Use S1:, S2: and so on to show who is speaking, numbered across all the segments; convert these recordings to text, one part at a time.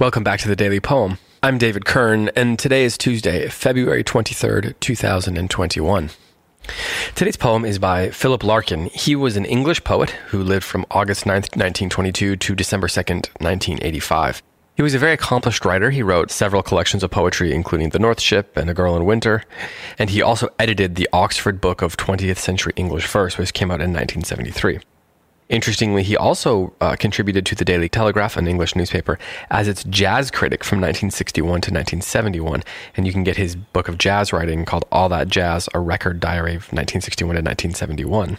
S1: Welcome back to the Daily Poem. I'm David Kern, and today is Tuesday, February 23rd, 2021. Today's poem is by Philip Larkin. He was an English poet who lived from August 9th, 1922 to December 2nd, 1985. He was a very accomplished writer. He wrote several collections of poetry, including The North Ship and A Girl in Winter. And he also edited the Oxford Book of 20th Century English Verse, which came out in 1973. Interestingly, he also uh, contributed to the Daily Telegraph, an English newspaper, as its jazz critic from 1961 to 1971. And you can get his book of jazz writing called All That Jazz, a record diary of 1961 to 1971,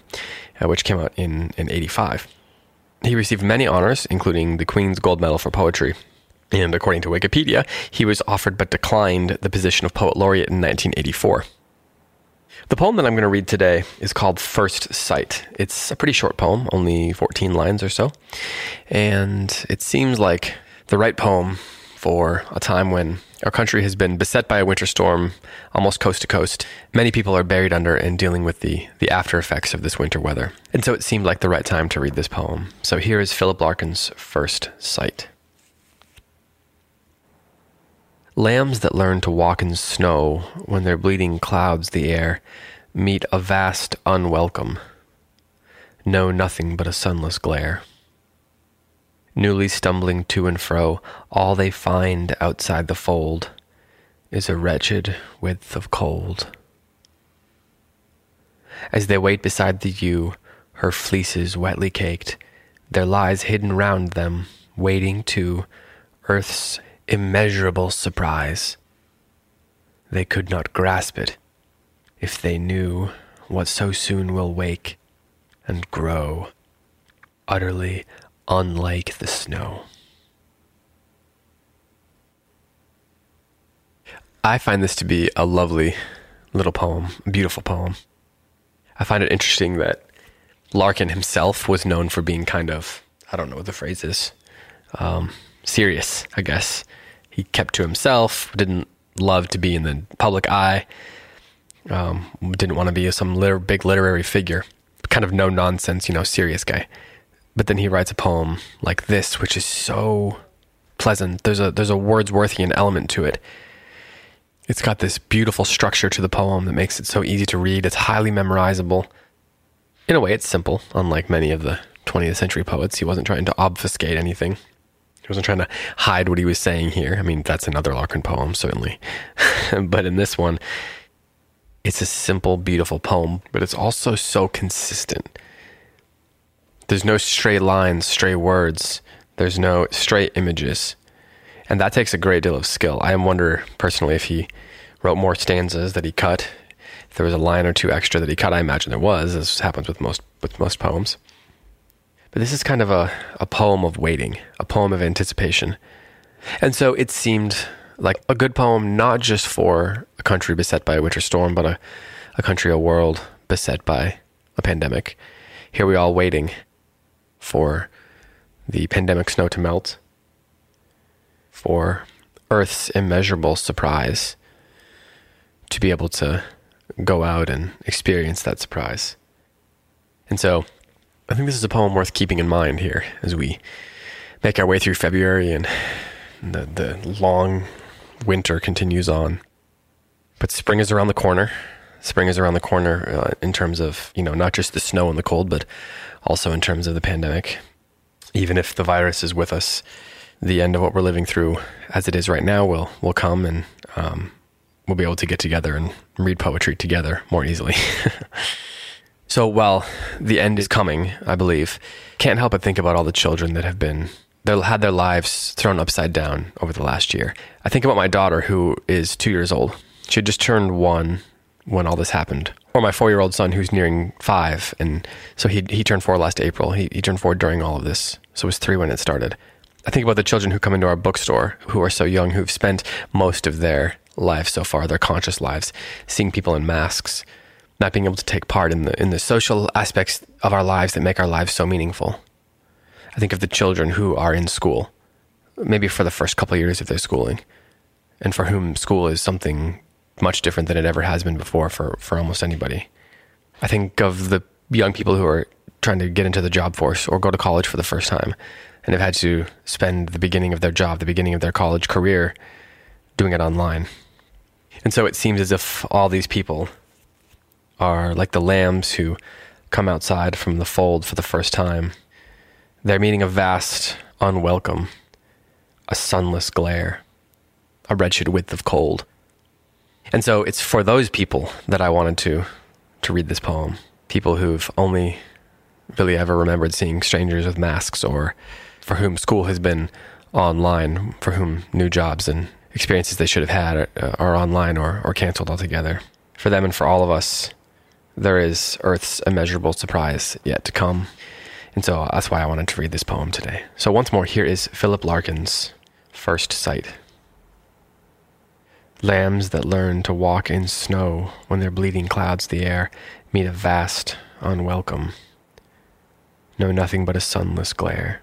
S1: uh, which came out in, in 85. He received many honors, including the Queen's Gold Medal for Poetry. And according to Wikipedia, he was offered but declined the position of Poet Laureate in 1984. The poem that I'm going to read today is called First Sight. It's a pretty short poem, only 14 lines or so. And it seems like the right poem for a time when our country has been beset by a winter storm almost coast to coast. Many people are buried under and dealing with the, the after effects of this winter weather. And so it seemed like the right time to read this poem. So here is Philip Larkin's First Sight. Lambs that learn to walk in snow when their bleating clouds the air meet a vast unwelcome, know nothing but a sunless glare. Newly stumbling to and fro, all they find outside the fold is a wretched width of cold. As they wait beside the ewe, her fleeces wetly caked, there lies hidden round them, waiting too earth's immeasurable surprise. They could not grasp it if they knew what so soon will wake and grow, utterly unlike the snow. I find this to be a lovely little poem, a beautiful poem. I find it interesting that Larkin himself was known for being kind of, I don't know what the phrase is, um, serious, I guess he kept to himself, didn't love to be in the public eye, um, didn't want to be some big literary figure, kind of no nonsense, you know, serious guy. But then he writes a poem like this, which is so pleasant. There's a there's a Wordsworthian element to it. It's got this beautiful structure to the poem that makes it so easy to read. It's highly memorizable. In a way, it's simple, unlike many of the 20th century poets. He wasn't trying to obfuscate anything. He wasn't trying to hide what he was saying here. I mean, that's another Larkin poem, certainly. but in this one, it's a simple, beautiful poem, but it's also so consistent. There's no stray lines, stray words, there's no stray images. And that takes a great deal of skill. I wonder personally if he wrote more stanzas that he cut. If there was a line or two extra that he cut, I imagine there was, as happens with most with most poems. But this is kind of a, a poem of waiting, a poem of anticipation. And so it seemed like a good poem, not just for a country beset by a winter storm, but a, a country, a world beset by a pandemic. Here we all waiting for the pandemic snow to melt, for Earth's immeasurable surprise to be able to go out and experience that surprise. And so I think this is a poem worth keeping in mind here as we make our way through February and the, the long winter continues on. But spring is around the corner. Spring is around the corner uh, in terms of, you know, not just the snow and the cold, but also in terms of the pandemic. Even if the virus is with us, the end of what we're living through as it is right now will, will come and um, we'll be able to get together and read poetry together more easily. So while the end is coming, I believe, can't help but think about all the children that have been they had their lives thrown upside down over the last year. I think about my daughter who is 2 years old. She had just turned 1 when all this happened. Or my 4-year-old son who's nearing 5 and so he he turned 4 last April. He he turned 4 during all of this. So it was 3 when it started. I think about the children who come into our bookstore who are so young who've spent most of their lives so far, their conscious lives, seeing people in masks not being able to take part in the in the social aspects of our lives that make our lives so meaningful. I think of the children who are in school, maybe for the first couple of years of their schooling, and for whom school is something much different than it ever has been before for, for almost anybody. I think of the young people who are trying to get into the job force or go to college for the first time. and have had to spend the beginning of their job, the beginning of their college career, doing it online. And so it seems as if all these people are like the lambs who come outside from the fold for the first time. They're meeting a vast unwelcome, a sunless glare, a wretched width of cold. And so it's for those people that I wanted to to read this poem. People who've only really ever remembered seeing strangers with masks or for whom school has been online, for whom new jobs and experiences they should have had are, are online or, or canceled altogether. For them and for all of us, there is Earth's immeasurable surprise yet to come. And so that's why I wanted to read this poem today. So, once more, here is Philip Larkin's First Sight. Lambs that learn to walk in snow when their bleating clouds the air meet a vast unwelcome, know nothing but a sunless glare.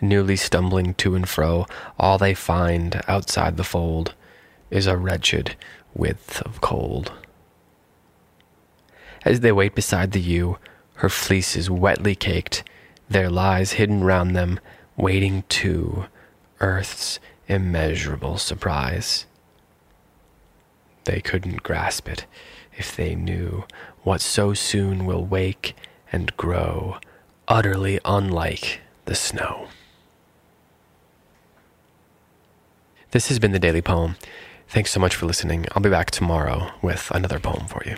S1: Newly stumbling to and fro, all they find outside the fold is a wretched width of cold. As they wait beside the ewe, her fleece is wetly caked, there lies hidden round them, waiting too, earth's immeasurable surprise. They couldn't grasp it if they knew what so soon will wake and grow, utterly unlike the snow. This has been the Daily Poem. Thanks so much for listening. I'll be back tomorrow with another poem for you.